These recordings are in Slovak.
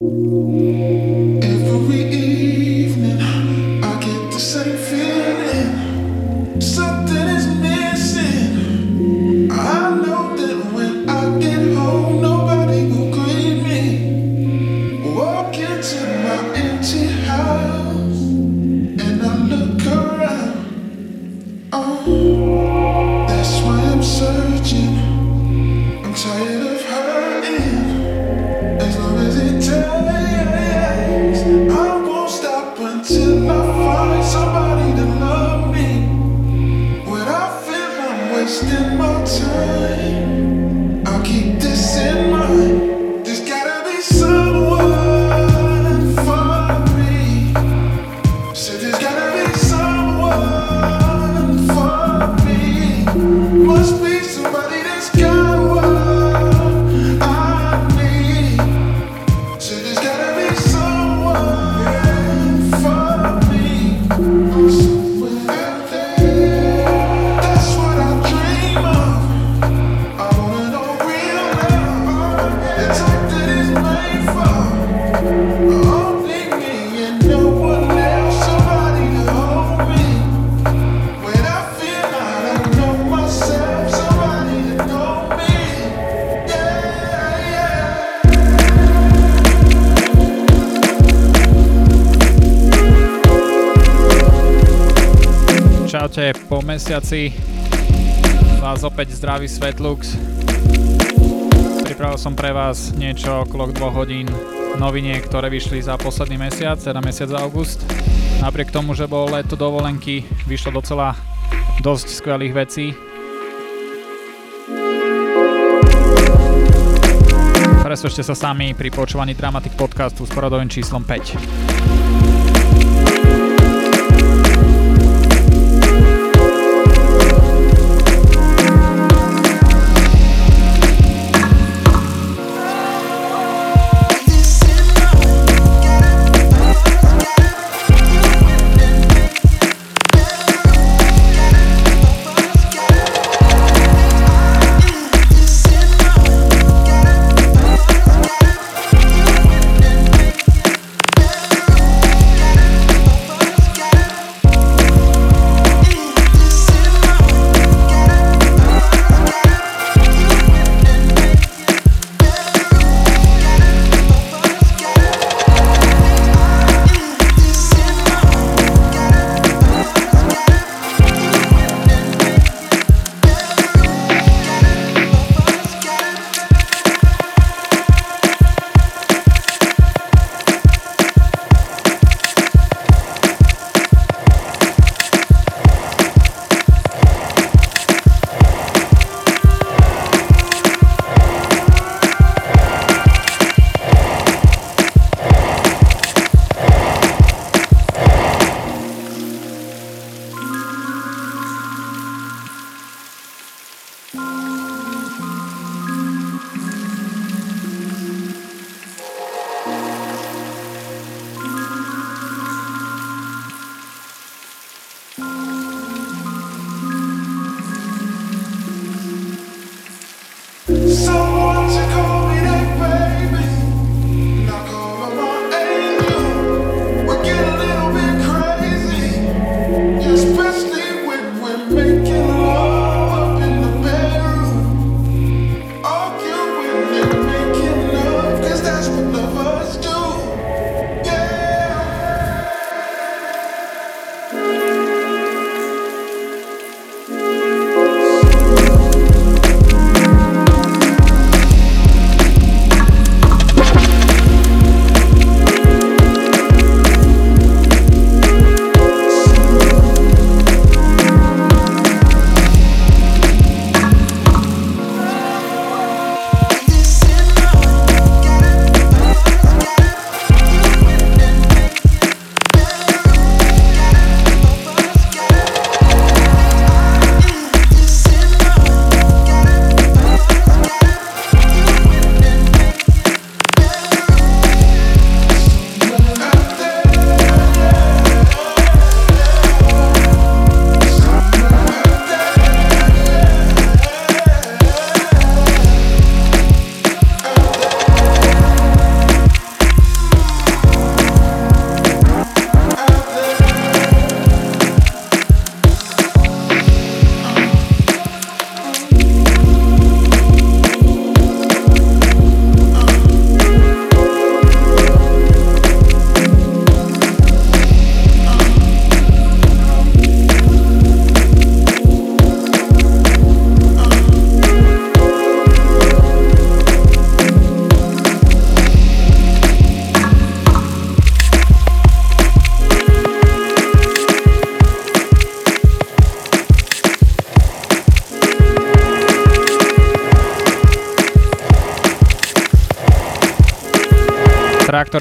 Thank you. Mesiaci vás opäť zdraví Svetlux. Pripravil som pre vás niečo okolo 2 hodín noviniek, ktoré vyšli za posledný mesiac, teda mesiac august. Napriek tomu, že bol leto dovolenky, vyšlo docela dosť skvelých vecí. Presvedčte sa sami pri počúvaní Dramatic podcastu s poradovým číslom 5.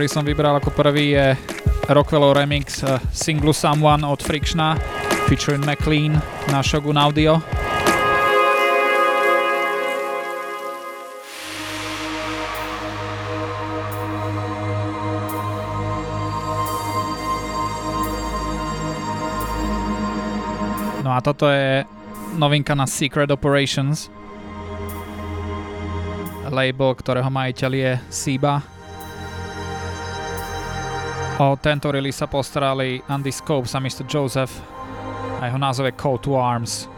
ktorý som vybral ako prvý je Rockwellov remix uh, singlu Someone od Frictiona featuring McLean na Shogun Audio. No a toto je novinka na Secret Operations, label, ktorého majiteľ je Siba. O tento release sa postarali Andy Scopes a Mr. Joseph a jeho názov je Call to Arms.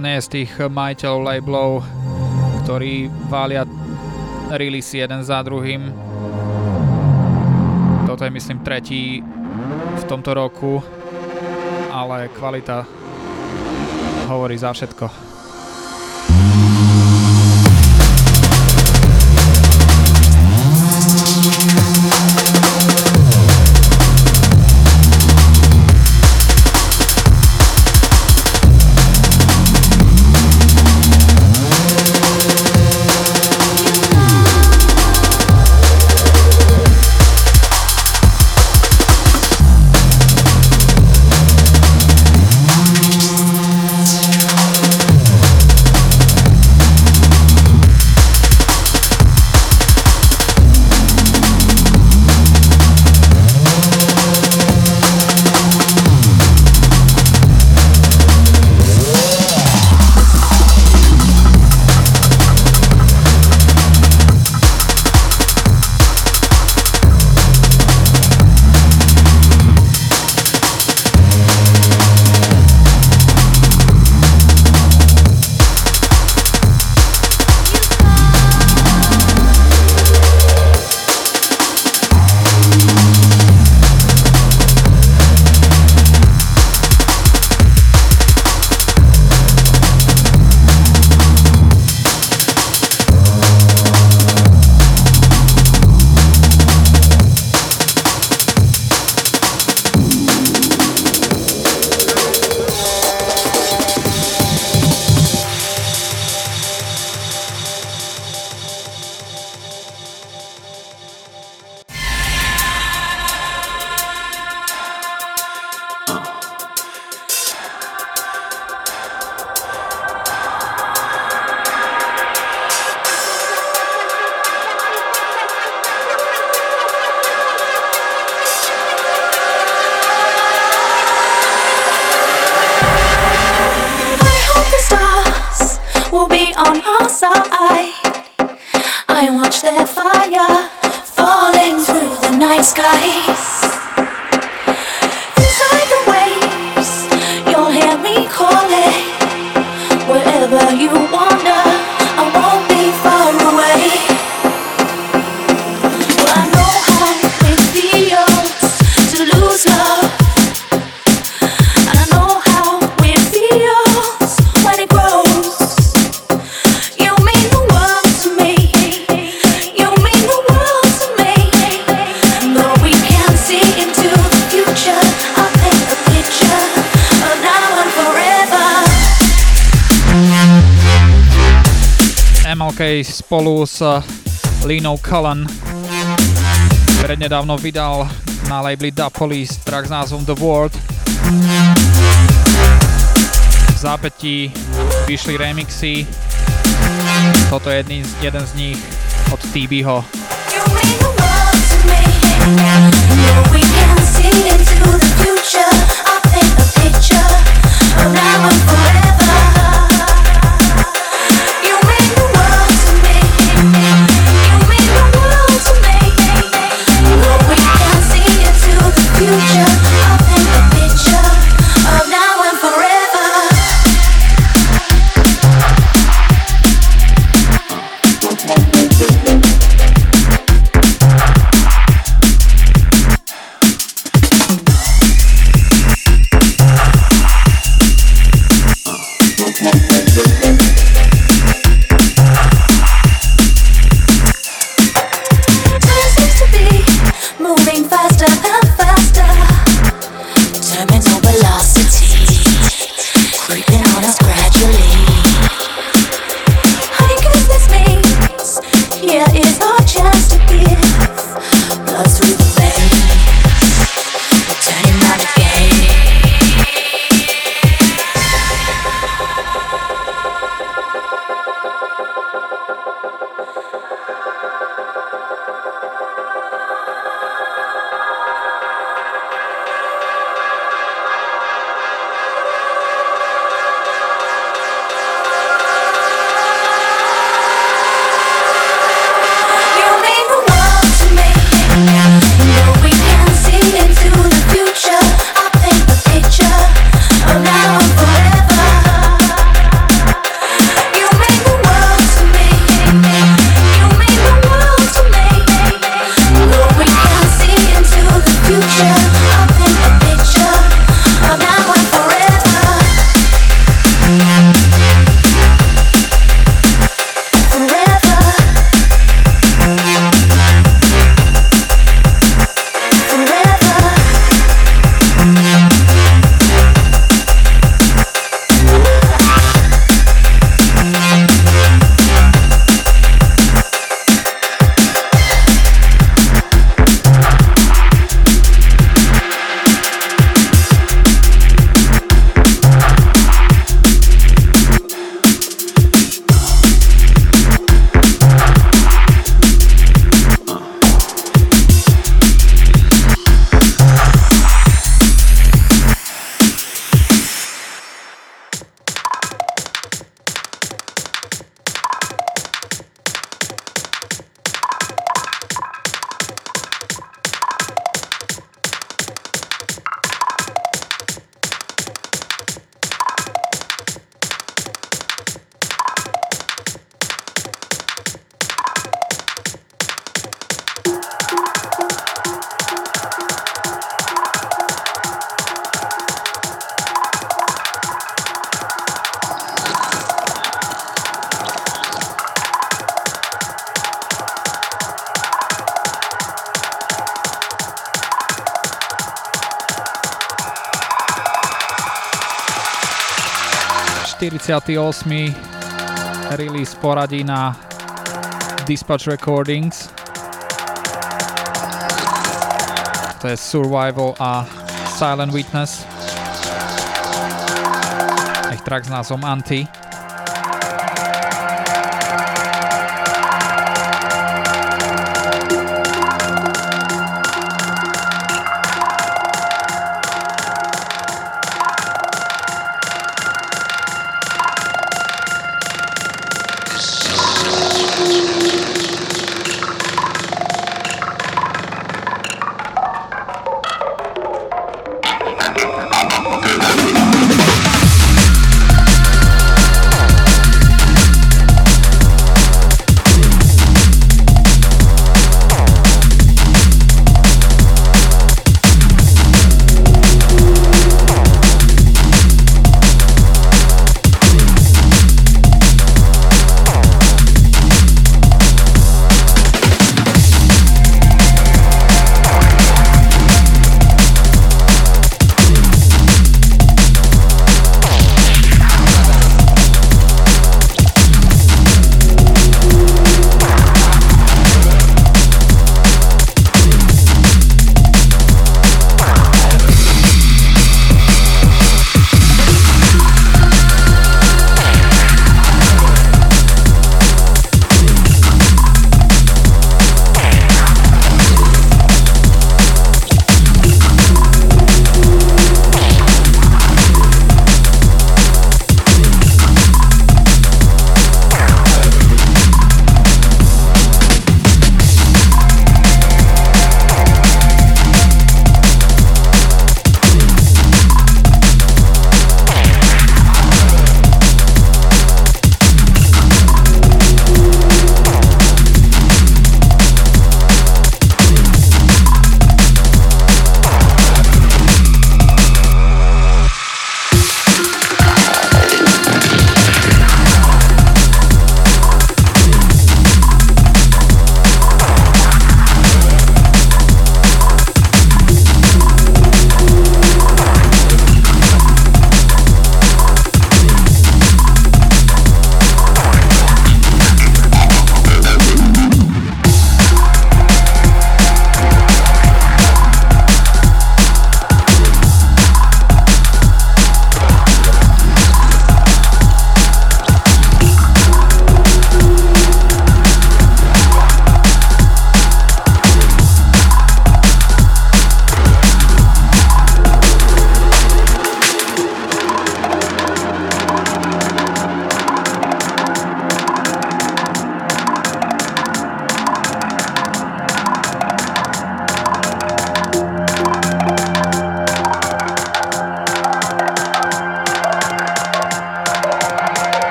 Nie z tých majiteľov labelov, ktorí vália release jeden za druhým. Toto je myslím tretí v tomto roku, ale kvalita hovorí za všetko. S Linou Cullen prednedávno vydal na labeli Da Police track s názvom The World. V zápätí vyšli remixy, toto je jedný, jeden z nich od TBho. we can see into the release poradí na Dispatch Recordings. To je Survival a Silent Witness. Ich track s názvom Anti.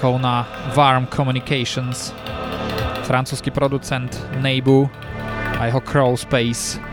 Novinkou na Warm Communications. Francúzsky producent Neibu a jeho Crawl Space.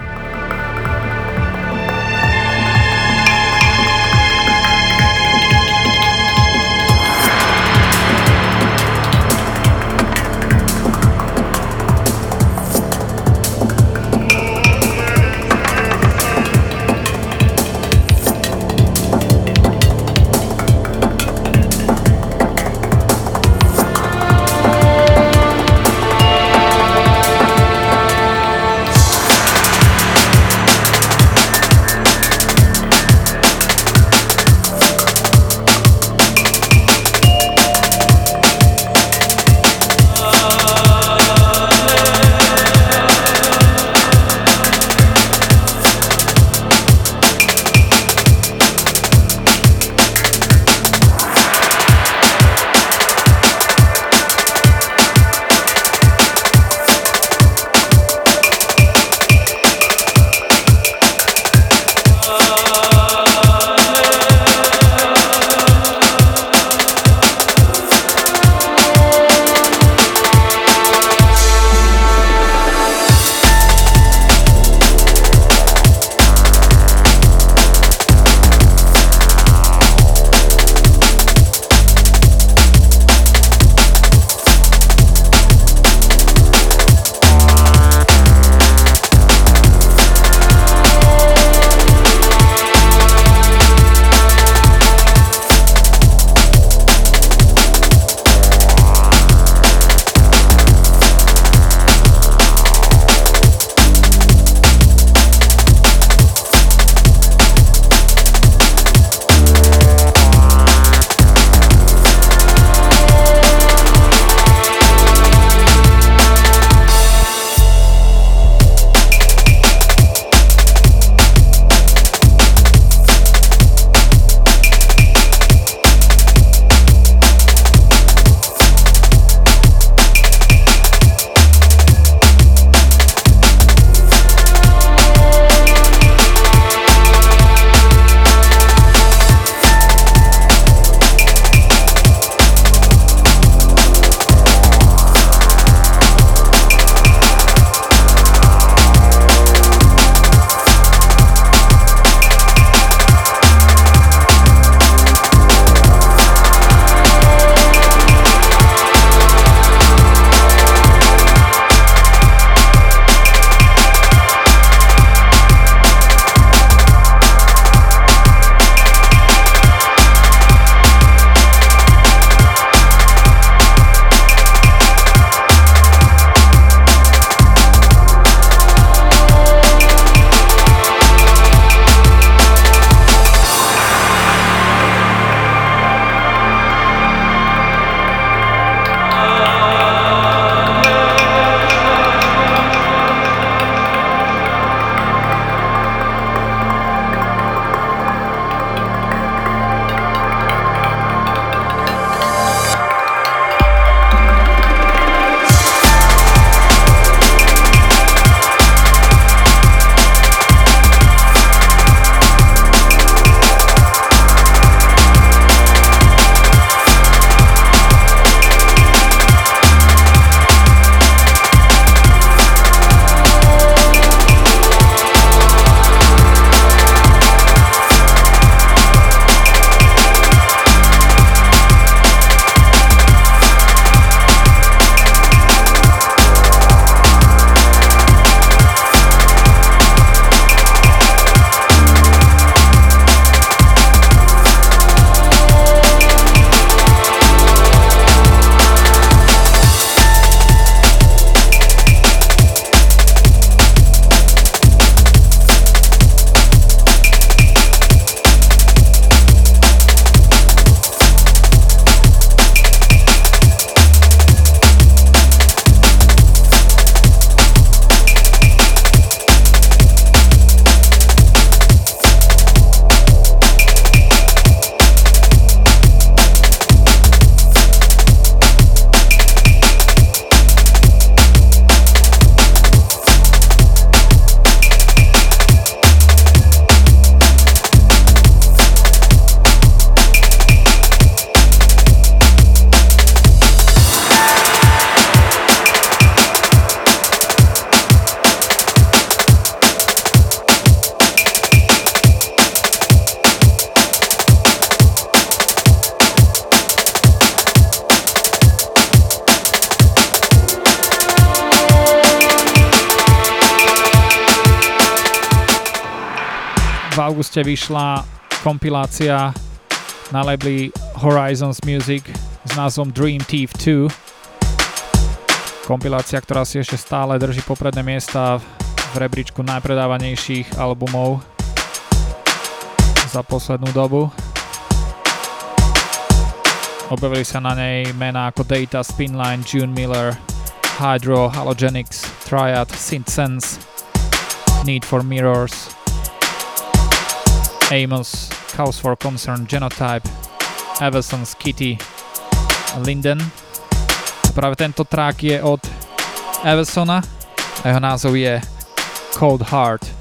Auguste vyšla kompilácia na labeli Horizons Music s názvom Dream Thief 2. Kompilácia, ktorá si ešte stále drží popredné miesta v rebríčku najpredávanejších albumov za poslednú dobu. Objavili sa na nej mená ako Data, Spinline, June Miller, Hydro, Halogenics, Triad, Synthsense, Need for Mirrors, Amos, Cause for Concern, Genotype, Everson's Kitty, Linden. A práve tento track je od Eversona a jeho názov je Cold Heart.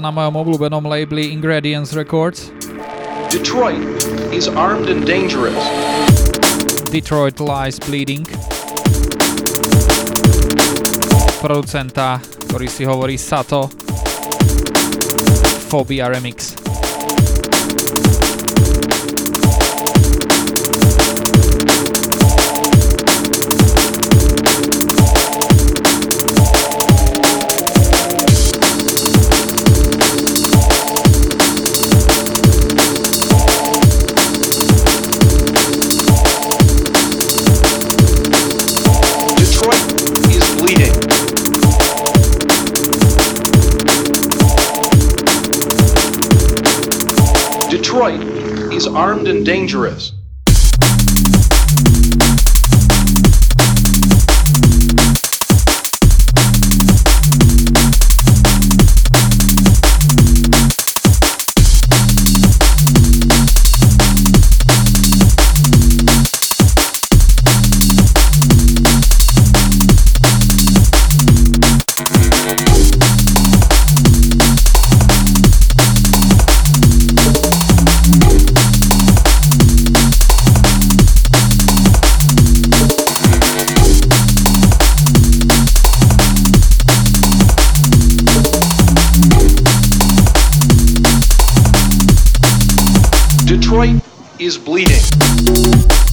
Na mojom obľúbenom labeli Ingredients Records. Detroit is armed and dangerous. Detroit Lies Bleeding. Producenta, ktorý si hovorí Sato. Phobia Remix. Armed and dangerous. is bleeding.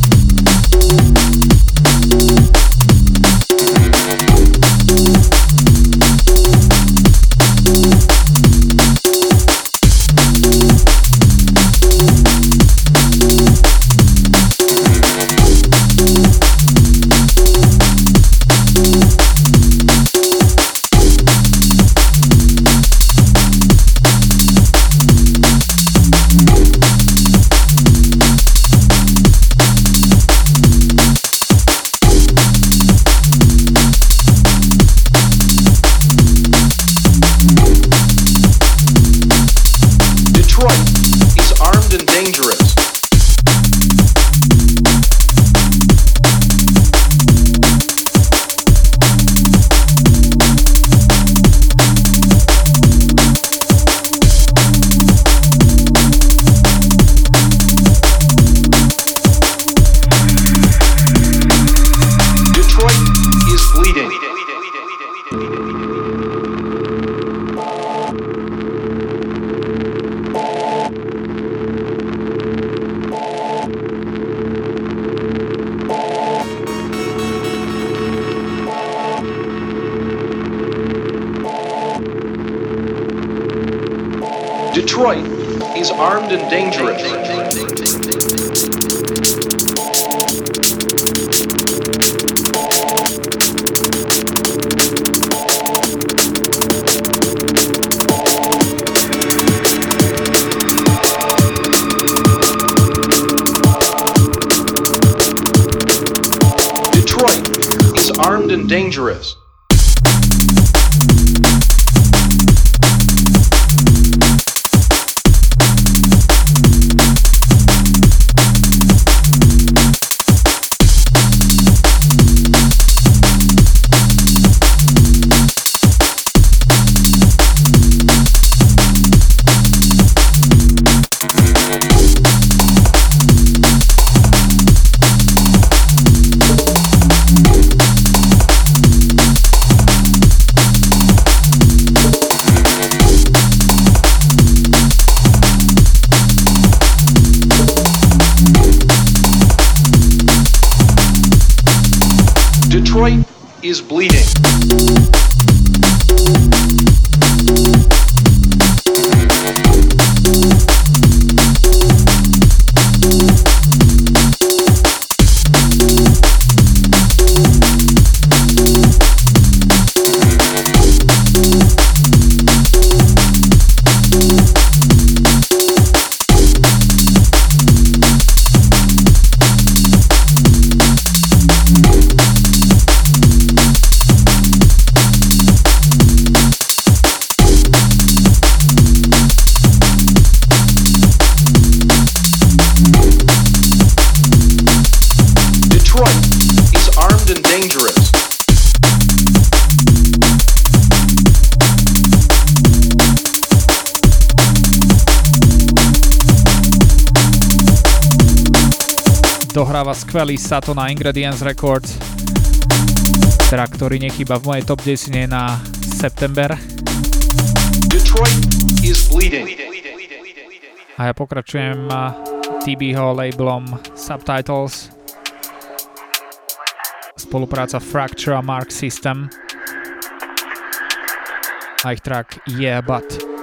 Skvelý Sato na Ingredients Records, teda ktorý nechýba v mojej top 10 na september. A ja pokračujem TBho labelom Subtitles. Spolupráca Fracture a Mark System. A ich track Yeah But.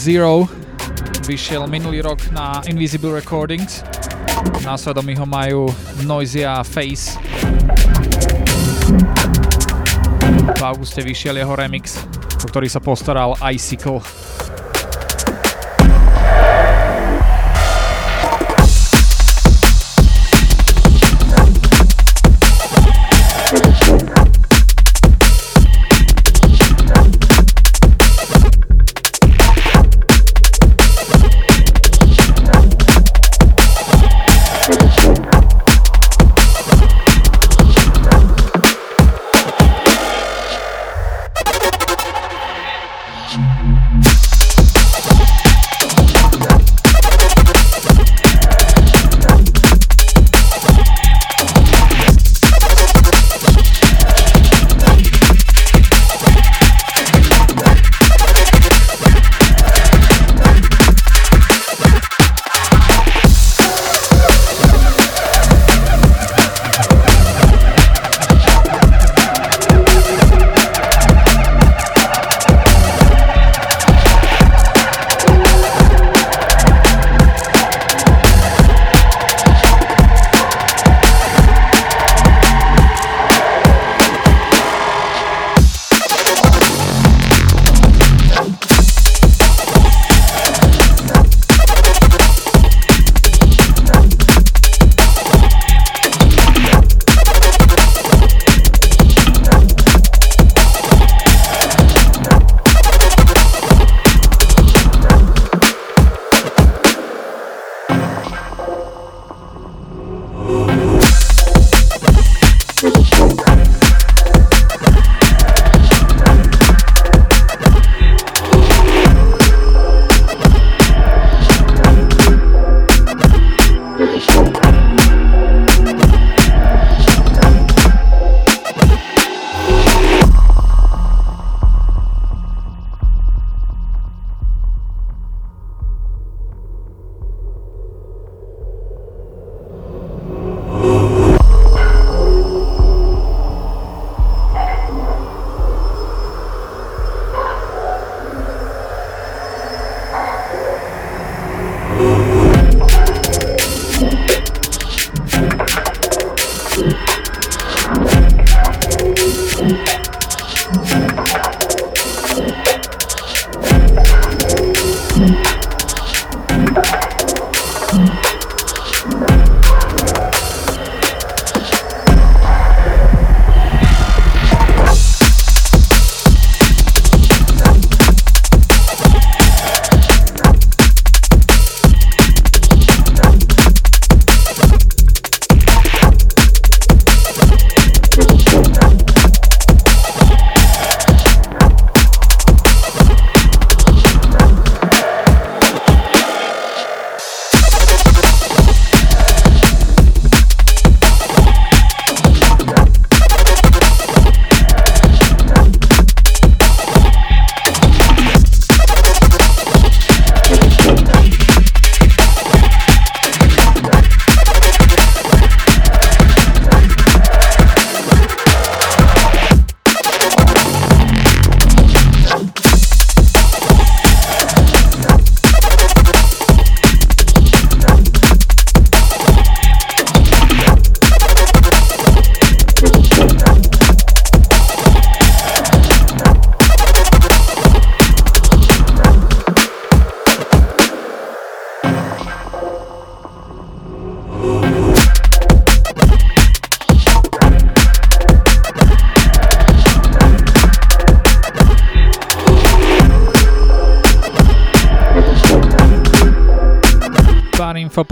Zero vyšiel minulý rok na Invisible Recordings. Na ho majú Noisia a Face. V auguste vyšiel jeho remix, o ktorý sa postaral Icicle.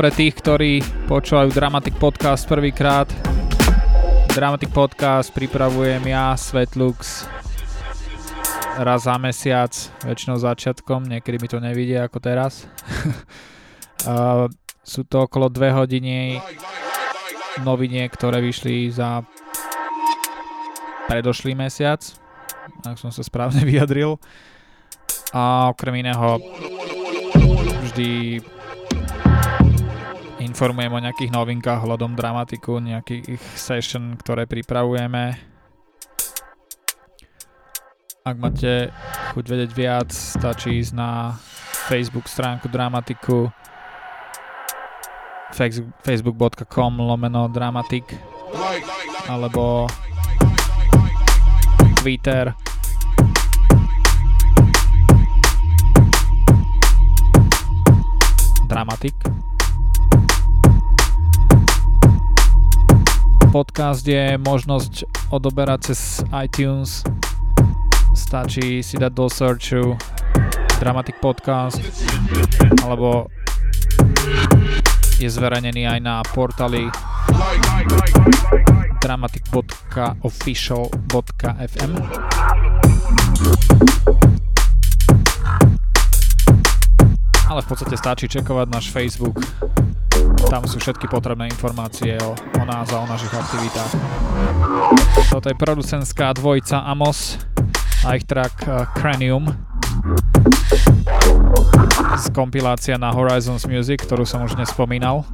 Pre tých, ktorí počúvajú Dramatic Podcast prvýkrát. Dramatic Podcast pripravujem ja, Svetlux, raz za mesiac, väčšinou začiatkom, niekedy mi to nevidia ako teraz. uh, sú to okolo 2 hodiny noviniek, ktoré vyšli za predošlý mesiac, ak som sa správne vyjadril. A okrem iného vždy informujem o nejakých novinkách hľadom dramatiku, nejakých session, ktoré pripravujeme. Ak máte chuť vedieť viac, stačí ísť na Facebook stránku Dramatiku facebook.com lomeno dramatik alebo Twitter Dramatik Podcast je možnosť odoberať cez iTunes. Stačí si dať do searchu Dramatic Podcast alebo je zverejnený aj na portáli dramatic.official.fm ale v podstate stačí čekovať náš Facebook tam sú všetky potrebné informácie o, o nás a o našich aktivitách. Toto je producentská dvojica Amos a ich track uh, Cranium z kompilácia na Horizons Music, ktorú som už nespomínal.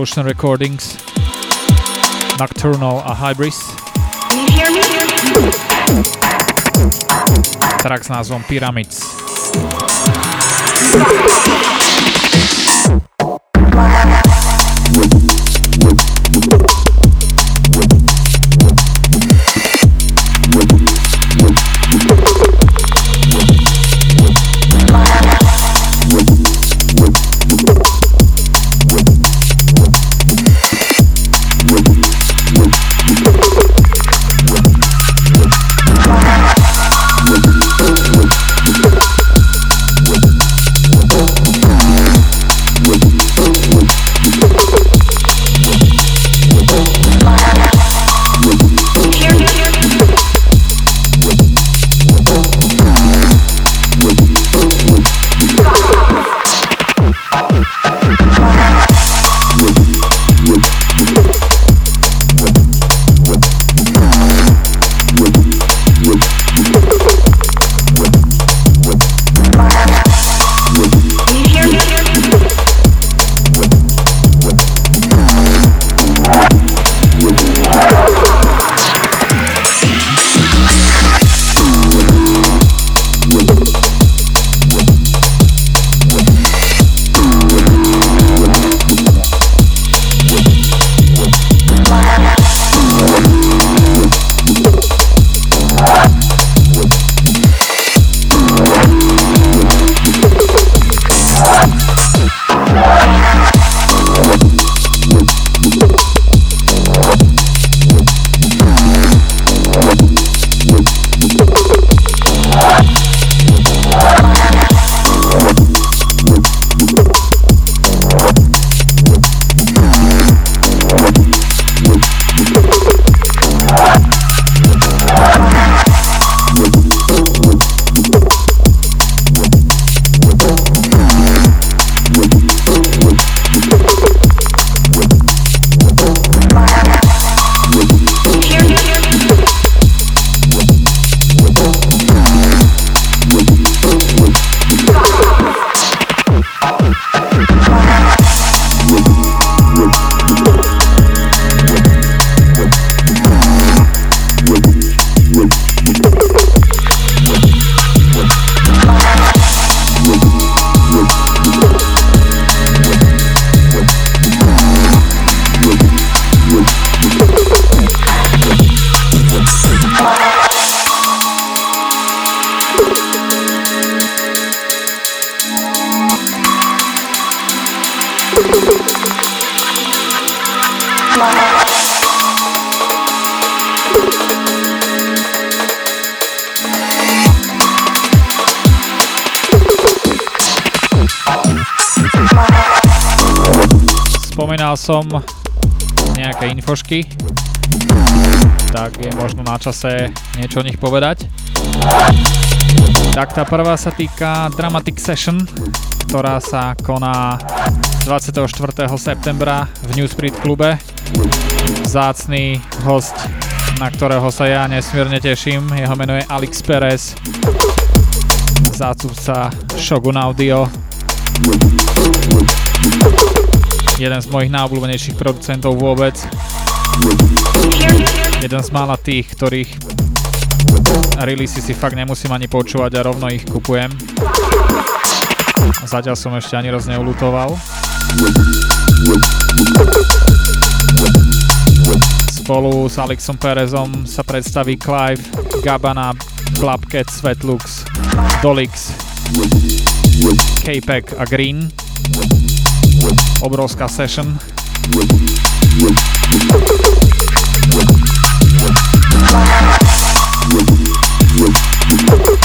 Revolution Recordings, Nocturnal a Hybris. Track s názvom Pyramids. Som nejaké infošky, tak je možno na čase niečo o nich povedať. Tak tá prvá sa týka Dramatic Session, ktorá sa koná 24. septembra v Newsprint klube. Zácný host, na ktorého sa ja nesmierne teším, jeho meno je Alex Perez, zácupca Shogun Audio jeden z mojich najobľúbenejších producentov vôbec. Jeden z mála tých, ktorých releasy si fakt nemusím ani počúvať a rovno ich kupujem. Zatiaľ som ešte ani raz neulutoval. Spolu s Alexom Perezom sa predstaví Clive, Gabana, Blabcat, Svetlux, Dolix, K-Pack a Green obrovská session.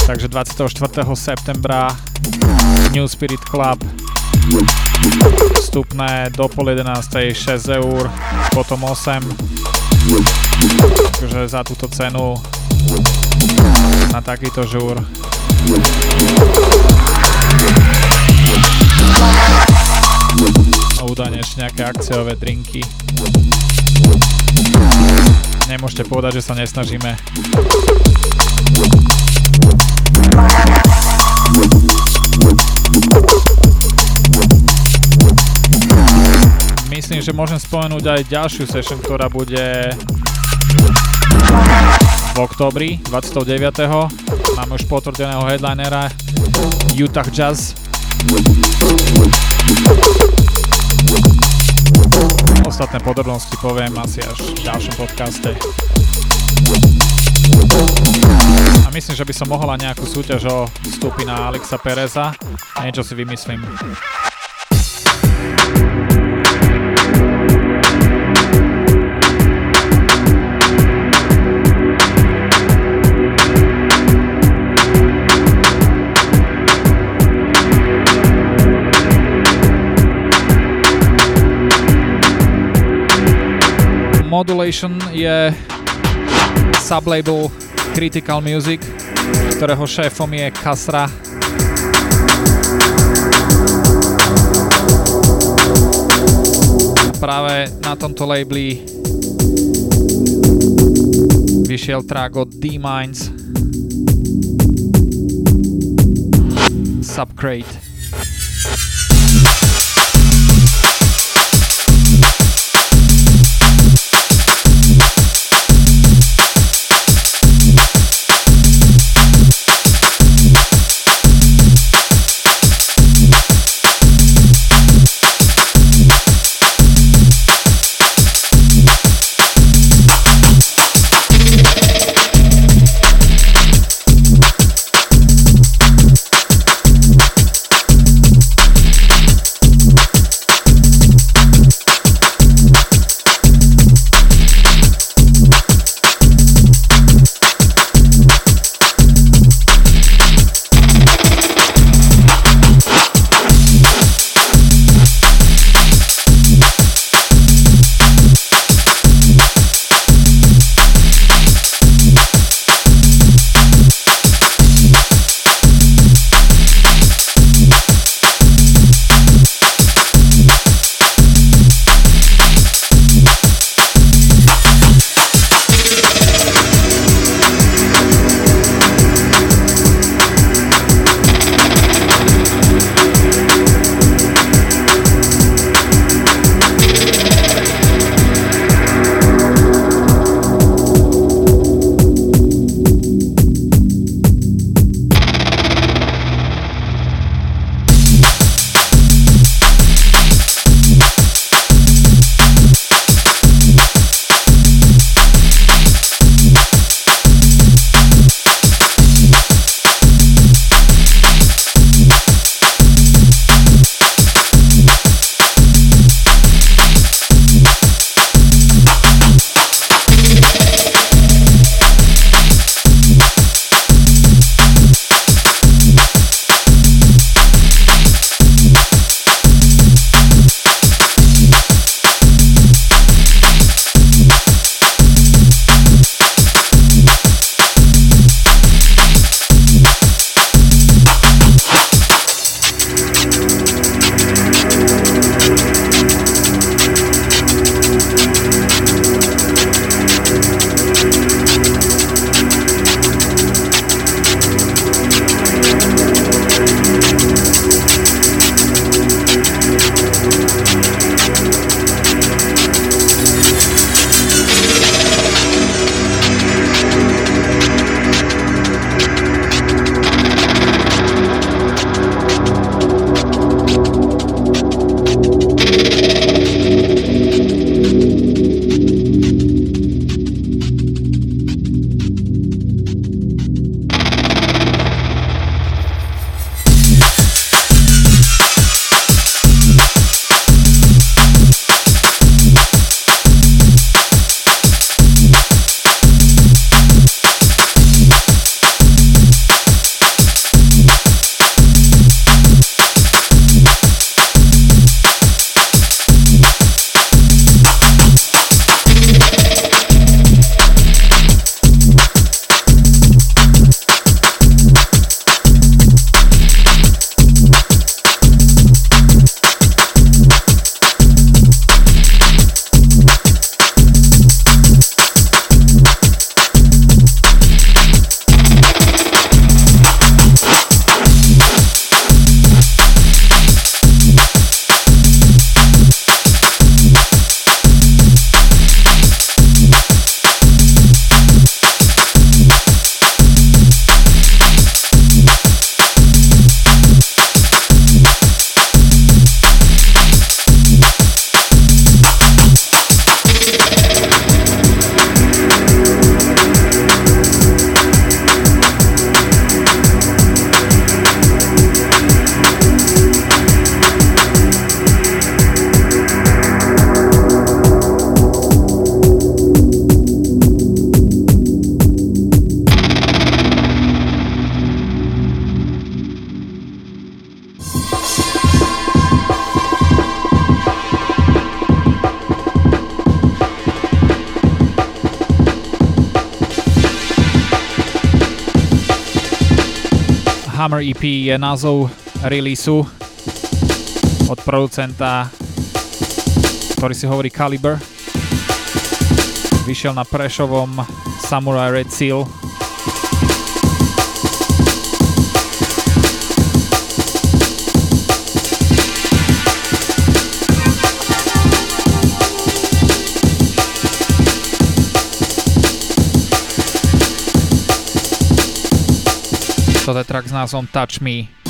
Takže 24. septembra New Spirit Club vstupné do pol 11. 6 eur, potom 8. Takže za túto cenu na takýto žúr. Thank údajne ešte nejaké akciové drinky nemôžete povedať, že sa nesnažíme Myslím, že môžem spomenúť aj ďalšiu session, ktorá bude v oktobri 29. Máme už potvrdeného headlinera Utah Jazz. Ostatné podrobnosti poviem asi až v ďalšom podcaste. A myslím, že by som mohla nejakú súťaž o vstupy na Alexa Pereza. Niečo si vymyslím. Modulation je sublabel Critical Music, ktorého šéfom je Kasra. A práve na tomto labeli vyšiel track od D-Minds Subcrate. Názov releaseu od producenta, ktorý si hovorí Caliber. Vyšiel na Prešovom Samurai Red Seal Toto je track s názvom Touch Me.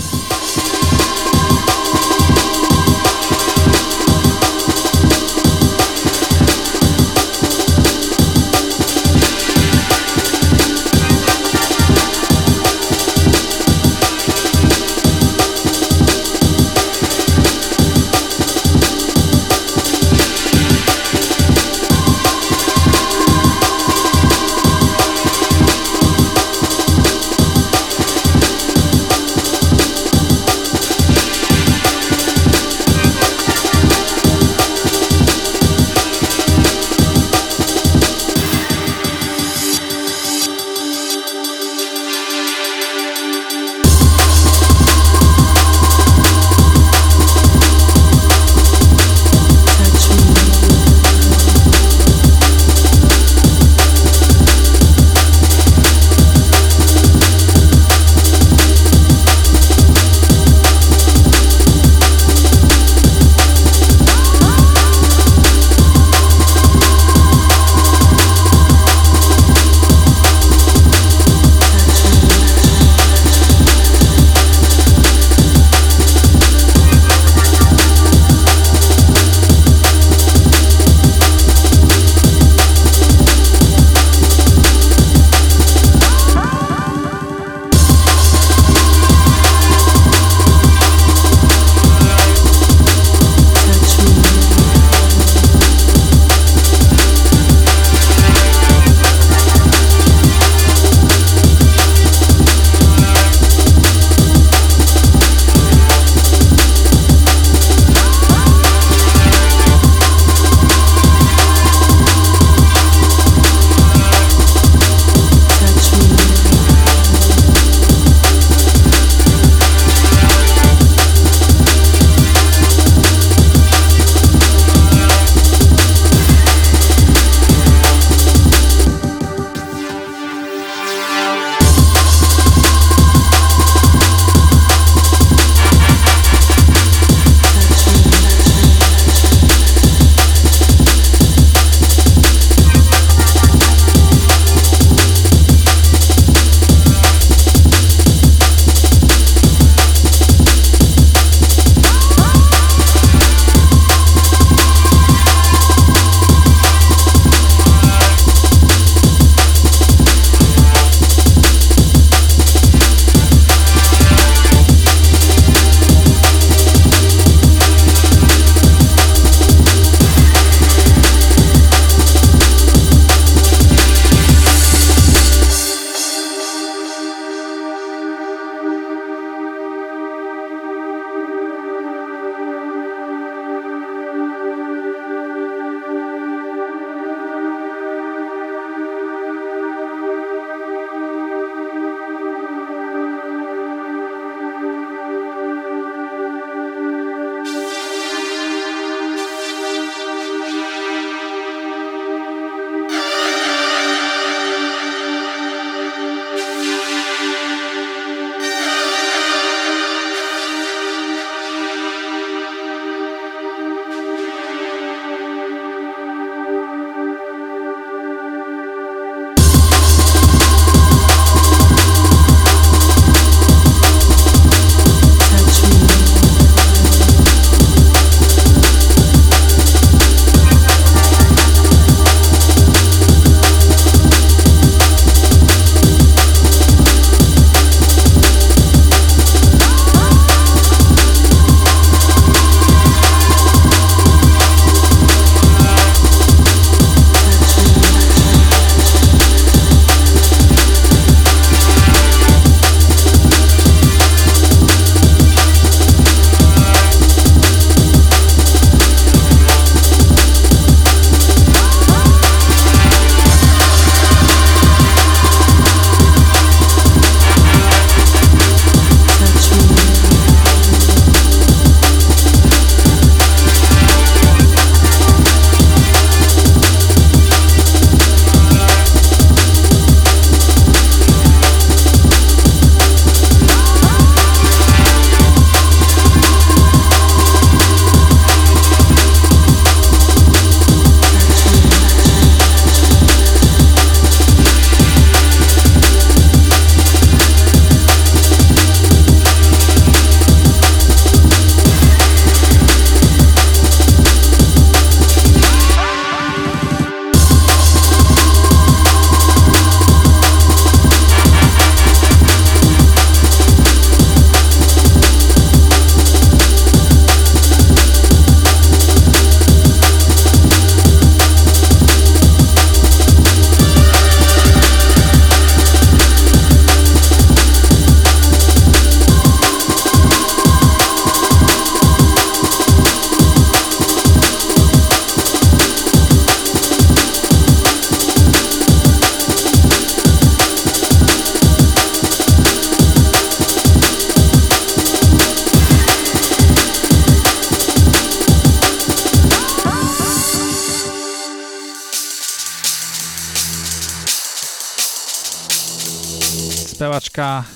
Spevačka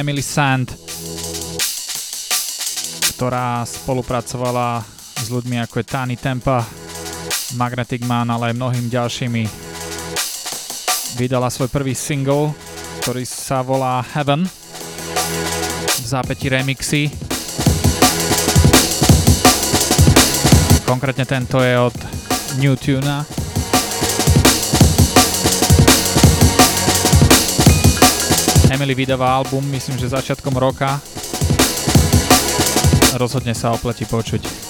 Emily Sand, ktorá spolupracovala s ľuďmi ako je Tani Tempa, Magnetic Man, ale aj mnohým ďalšími. Vydala svoj prvý single, ktorý sa volá Heaven, v zápäti remixy. Konkrétne tento je od New Tuna. Emily vydáva album, myslím, že začiatkom roka. Rozhodne sa opletí počuť.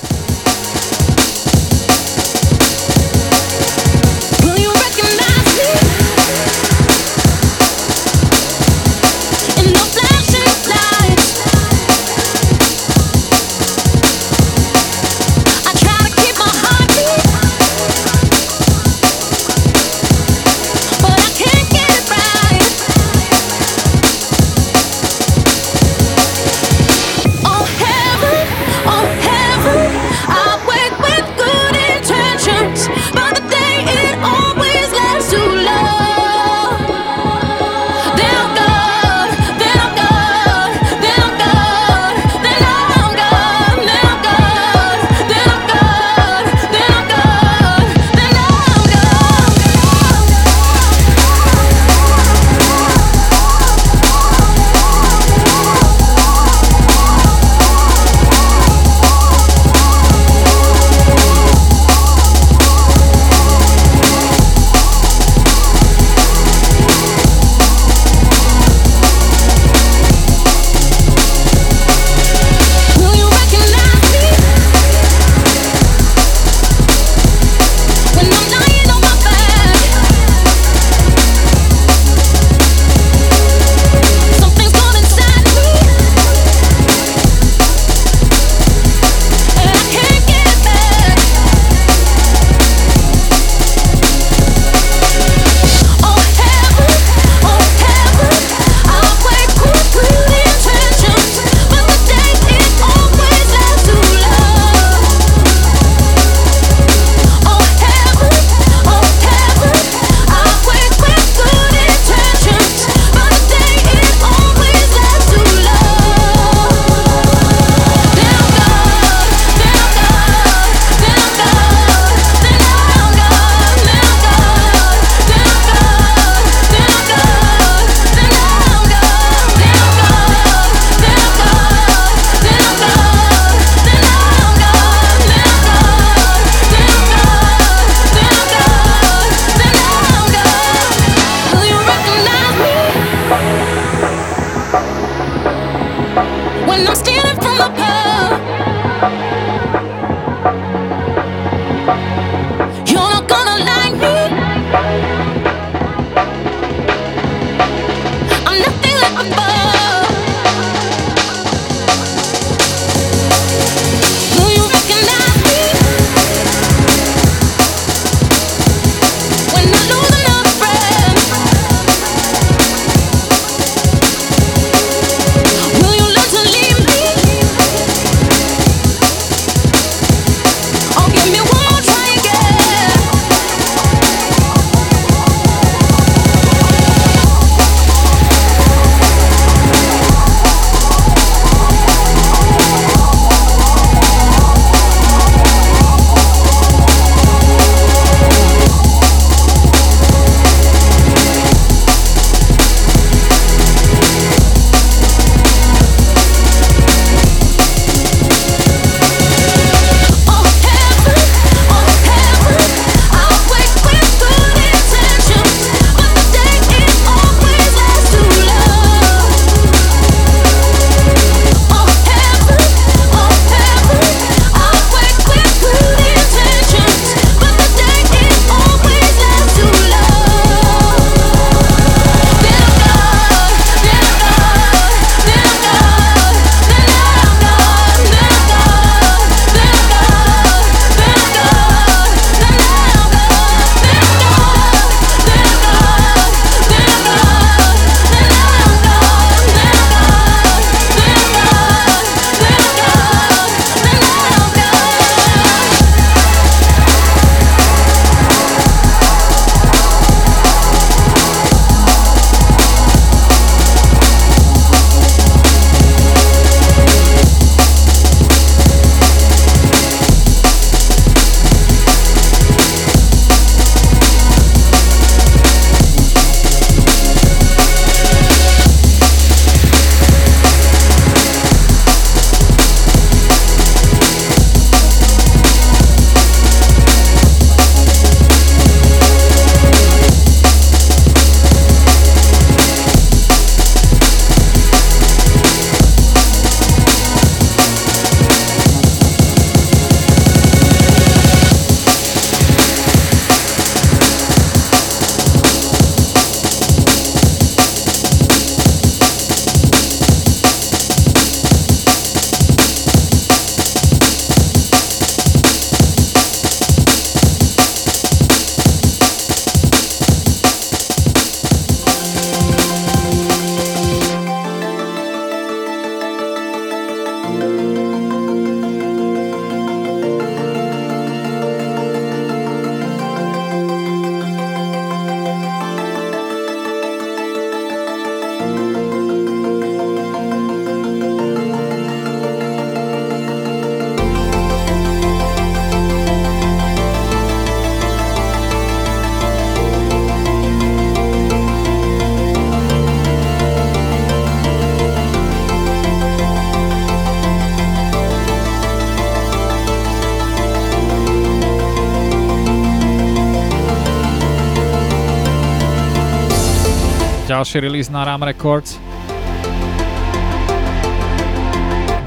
Ďalší release na Ram Records.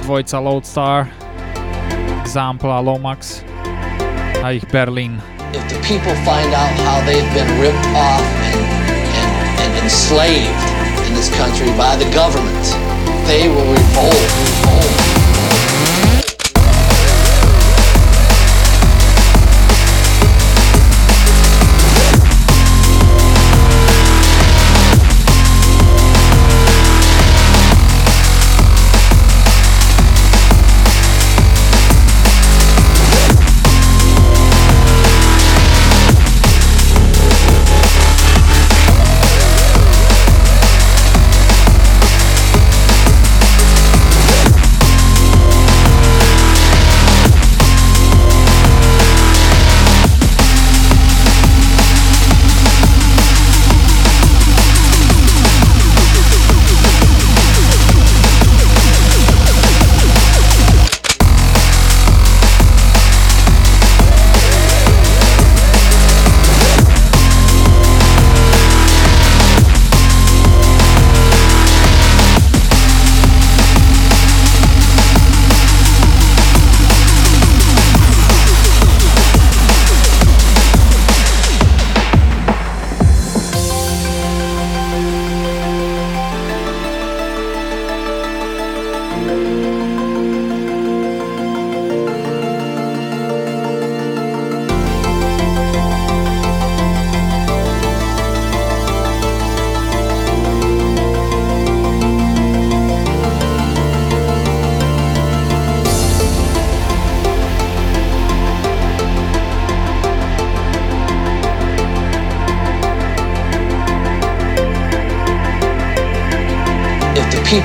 Dvojca Loadstar, Example a Lomax a ich Berlin. If the people find out how they've been ripped off and, and, and enslaved in this country by the government, they will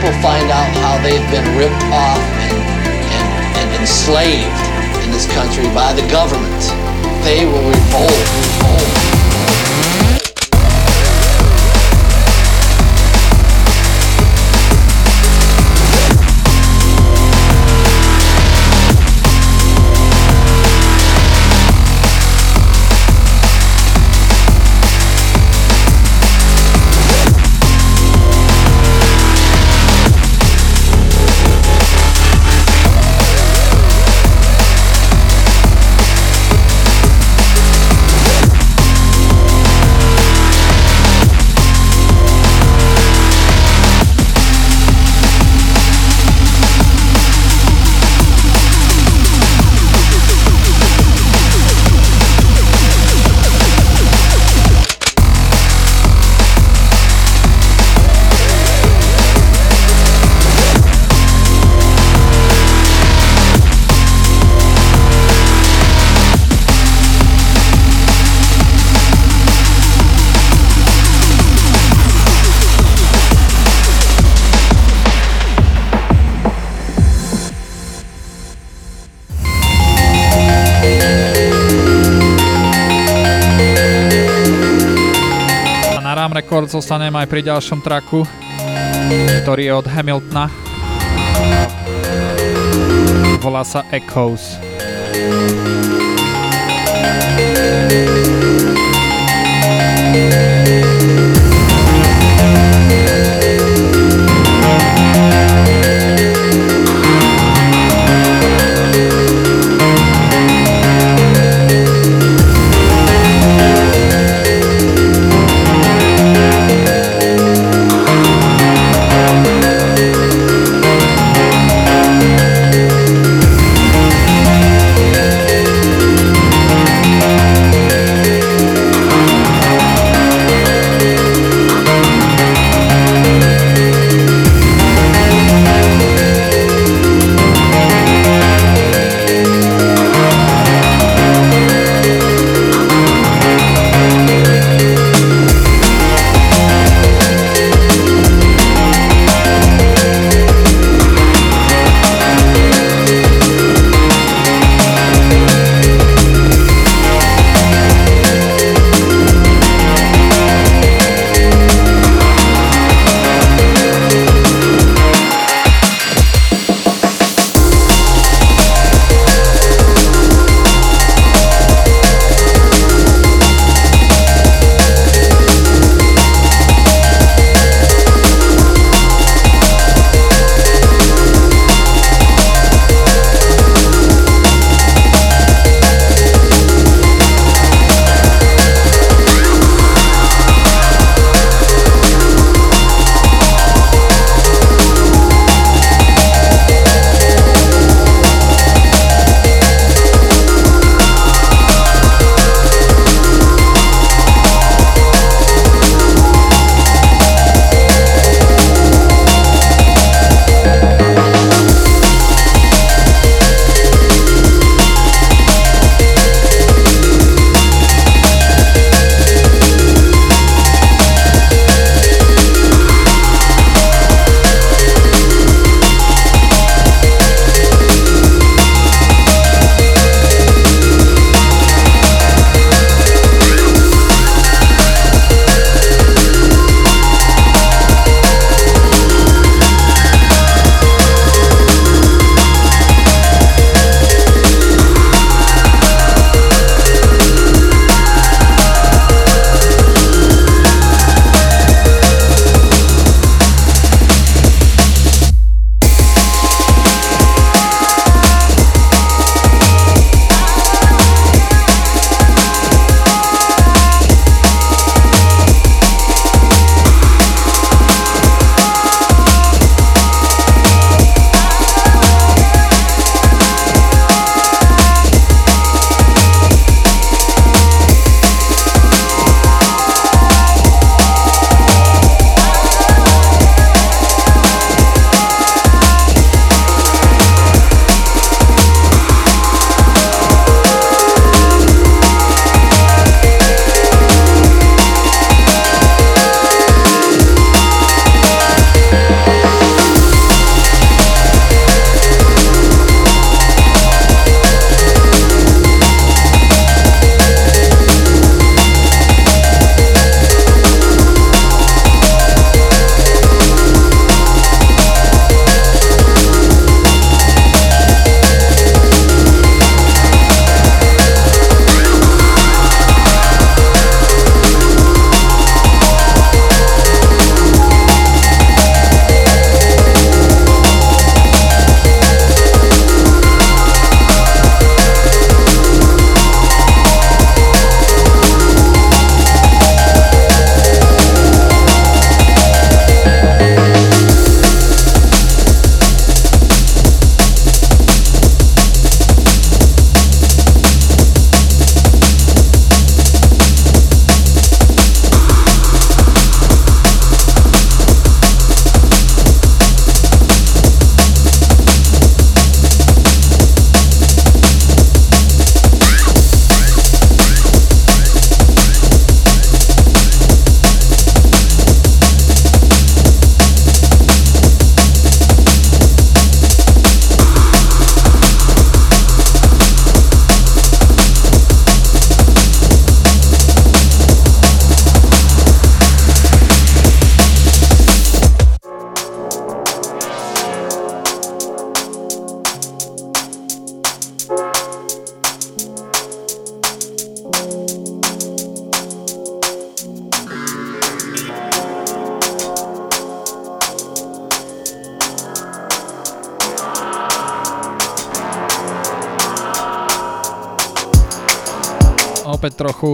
people find out how they've been ripped off and, and, and enslaved in this country by the government, they will revolt, zostanem aj pri ďalšom traku, ktorý je od Hamiltona. Volá sa Echoes.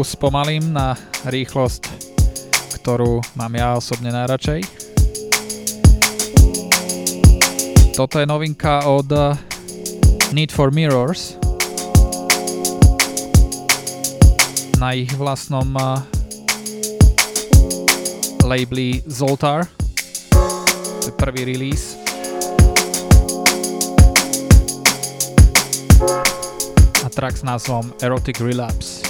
trochu spomalím na rýchlosť, ktorú mám ja osobne najradšej. Toto je novinka od Need for Mirrors na ich vlastnom labeli Zoltar. To je prvý release. A track s názvom Erotic Relapse.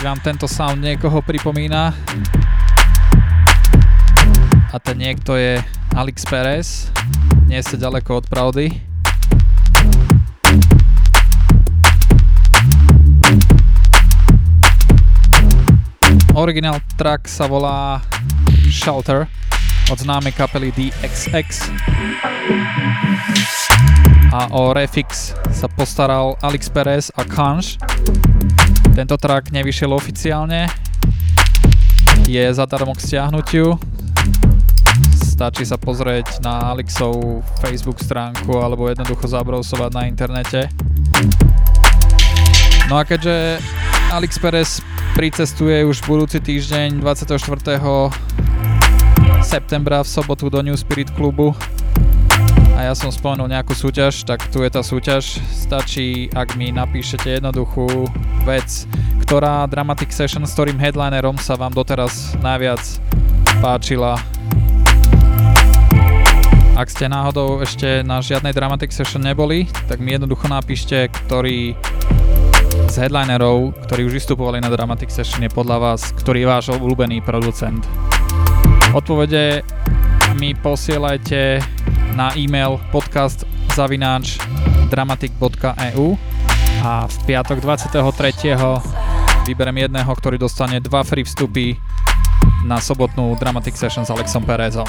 Vám tento sound niekoho pripomína. A ten niekto je Alex Perez. Nie ste ďaleko od pravdy. Original track sa volá Shelter od známej kapely DXX a o refix sa postaral Alex Perez a Kanš. Tento track nevyšiel oficiálne, je zadarmo k stiahnutiu. Stačí sa pozrieť na Alexov Facebook stránku alebo jednoducho zabrousovať na internete. No a keďže Alex Perez pricestuje už budúci týždeň 24 septembra v sobotu do New Spirit klubu ja som spomenul nejakú súťaž, tak tu je tá súťaž. Stačí, ak mi napíšete jednoduchú vec, ktorá Dramatic Session s ktorým headlinerom sa vám doteraz najviac páčila. Ak ste náhodou ešte na žiadnej Dramatic Session neboli, tak mi jednoducho napíšte, ktorý z headlinerov, ktorí už vystupovali na Dramatic Session je podľa vás, ktorý je váš obľúbený producent. Odpovede mi posielajte na e-mail podcast zavináč dramatic.eu a v piatok 23. vyberem jedného, ktorý dostane dva free vstupy na sobotnú Dramatic Session s Alexom Perezom.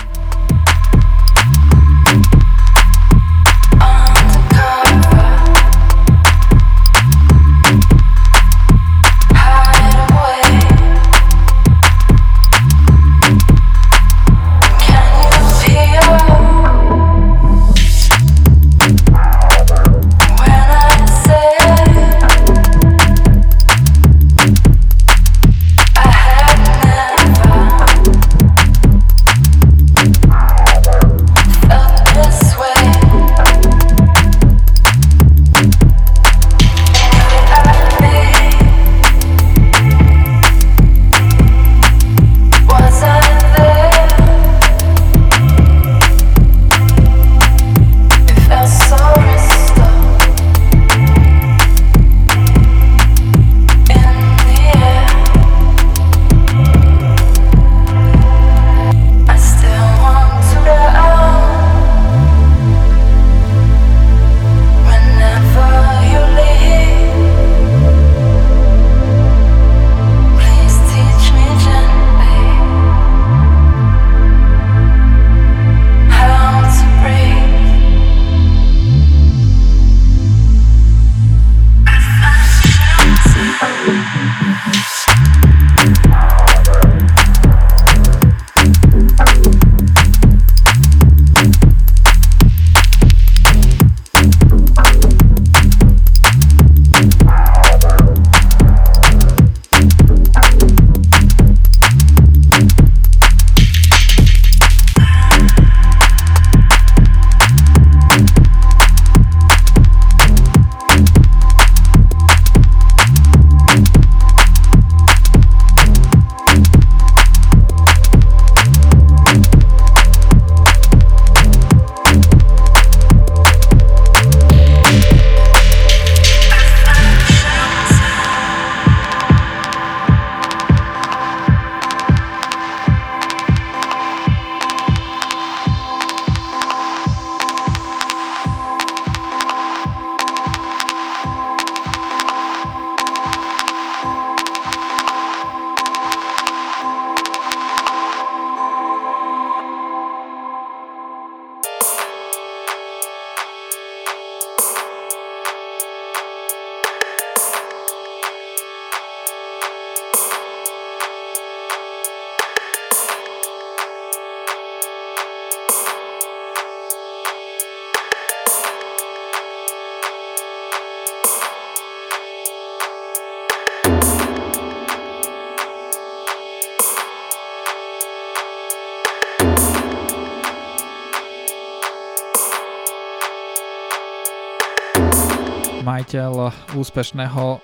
Majiteľ úspešného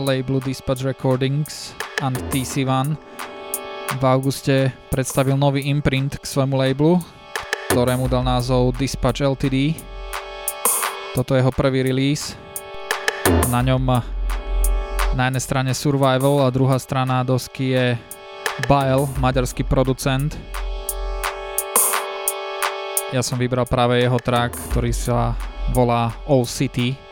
labelu Dispatch Recordings and TC1 v auguste predstavil nový imprint k svojmu labelu, ktorému dal názov Dispatch LTD. Toto je jeho prvý release. Na ňom Na jednej strane Survival a druhá strana dosky je Bile, maďarský producent. Ja som vybral práve jeho track, ktorý sa volá All City.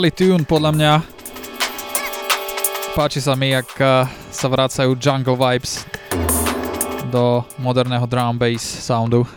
Skvelý tune podľa mňa. Páči sa mi, jak eh, sa vracajú jungle vibes do moderného drum bass soundu.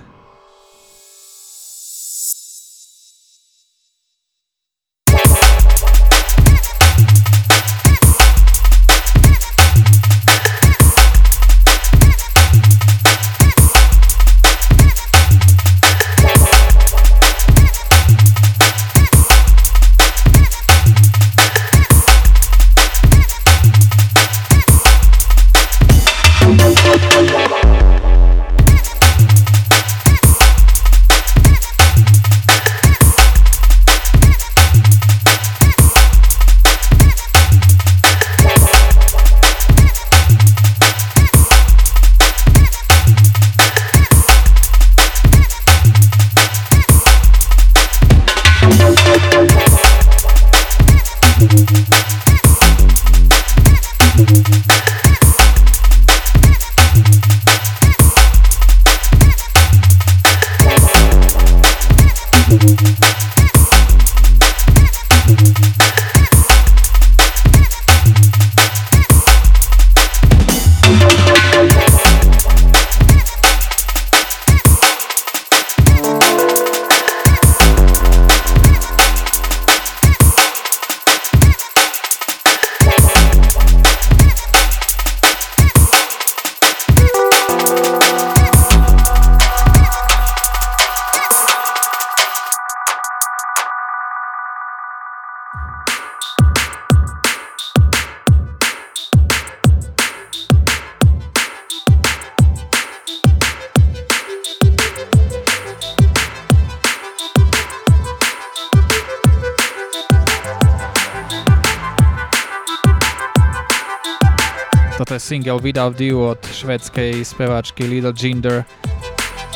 Single Without You od švedskej speváčky Little Ginger,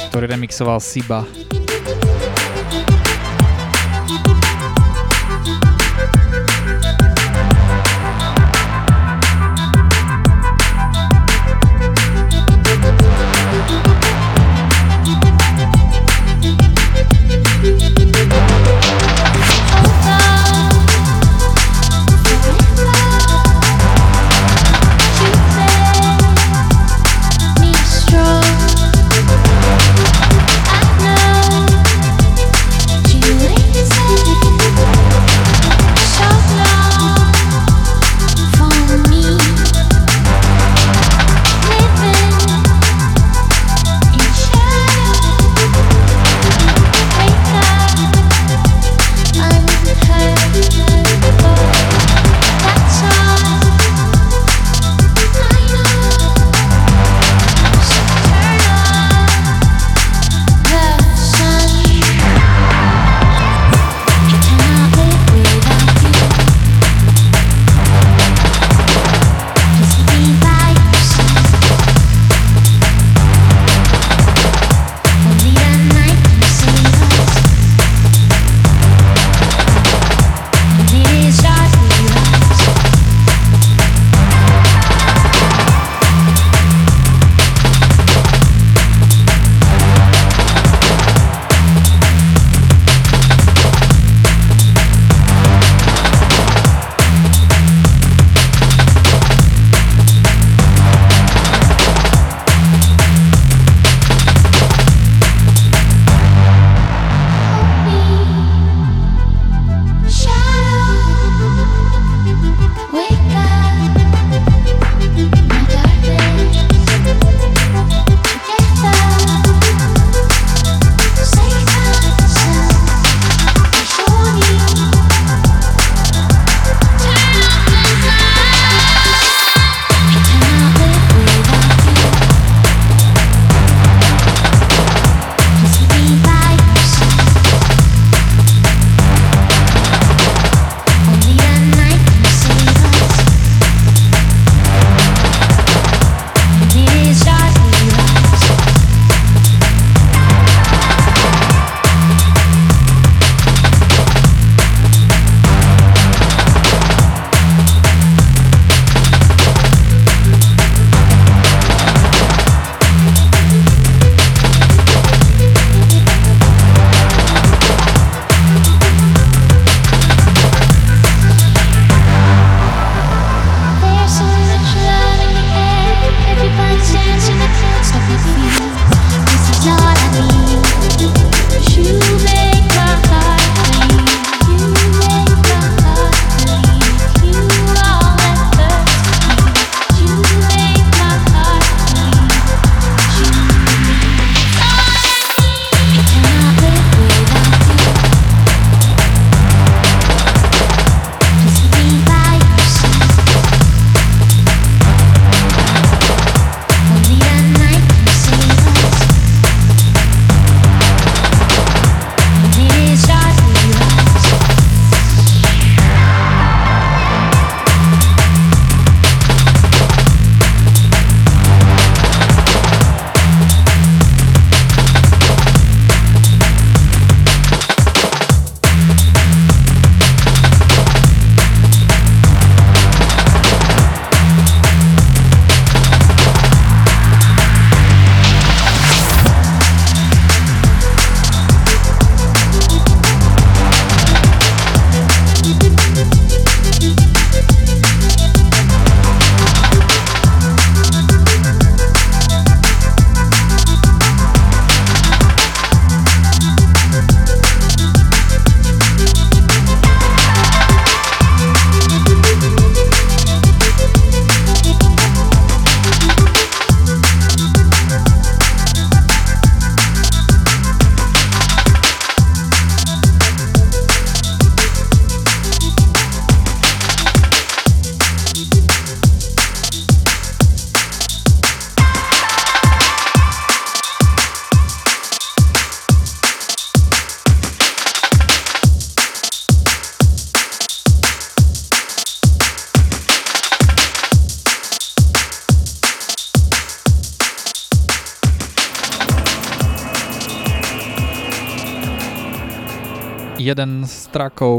ktorý remixoval Siba.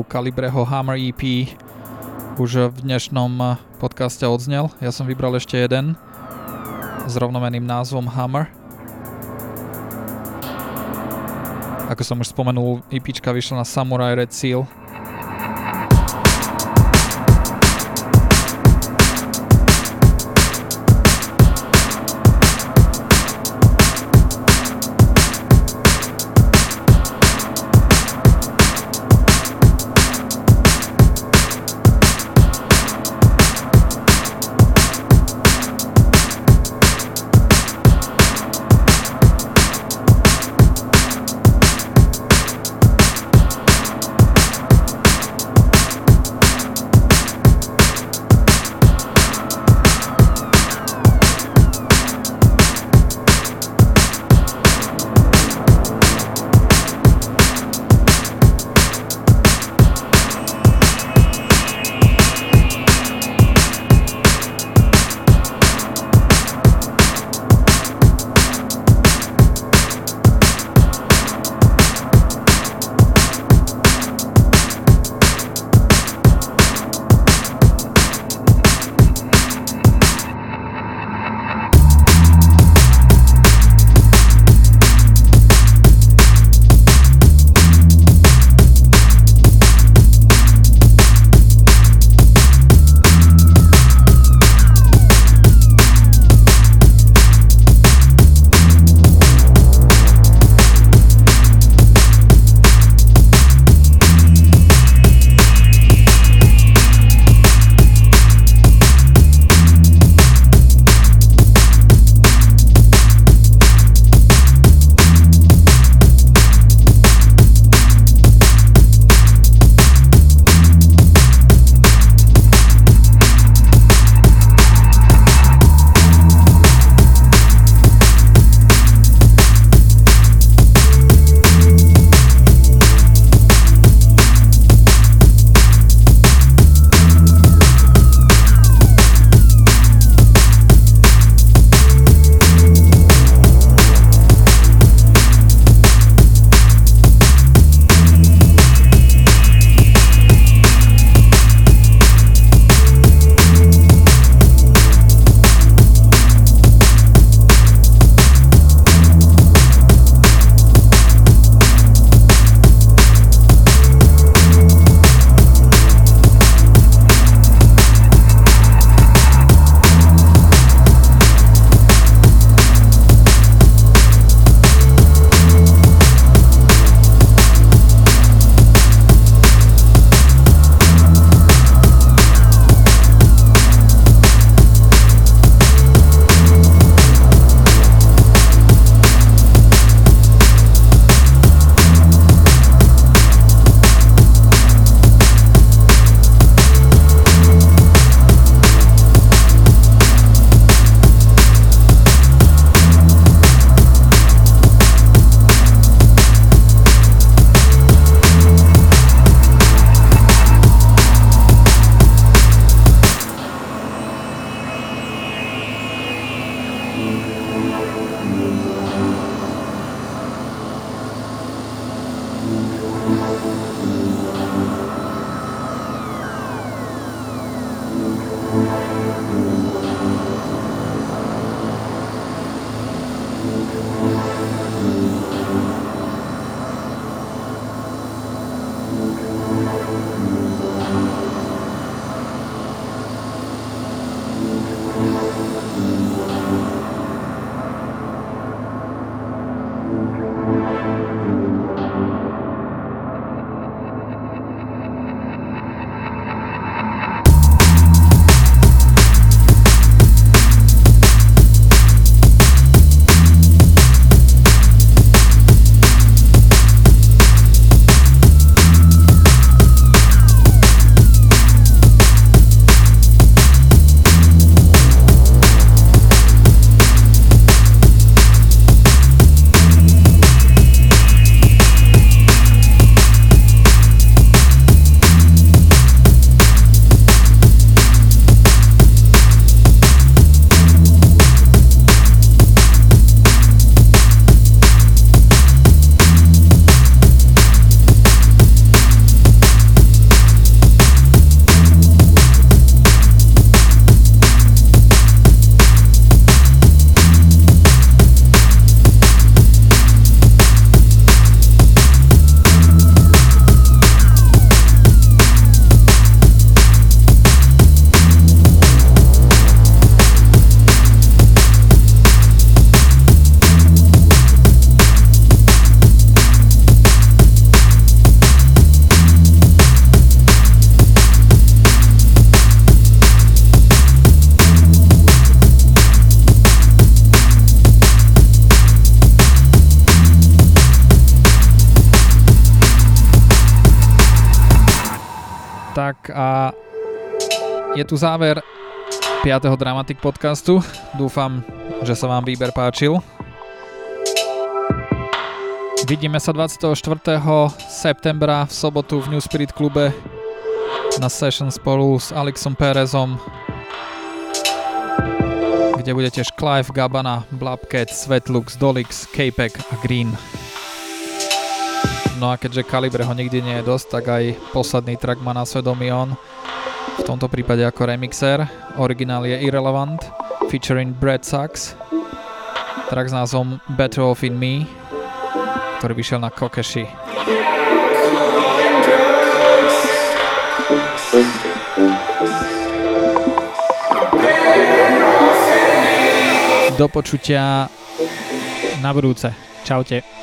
Trakov Kalibreho Hammer EP už v dnešnom podcaste odznel. Ja som vybral ešte jeden s rovnomenným názvom Hammer. Ako som už spomenul, EPčka vyšla na Samurai Red Seal je tu záver 5. Dramatic podcastu. Dúfam, že sa vám výber páčil. Vidíme sa 24. septembra v sobotu v New Spirit klube na session spolu s Alexom Perezom kde bude tiež Clive, Gabana, Blabcat, Svetlux, Dolix, Capek a Green. No a keďže Kalibre ho nikdy nie je dosť, tak aj posledný track má na svedomí on. V tomto prípade ako remixer. Originál je Irrelevant, featuring Brad Sachs. Track s názvom Better Off In Me, ktorý vyšiel na Kokeshi. Do počutia na budúce. Čaute.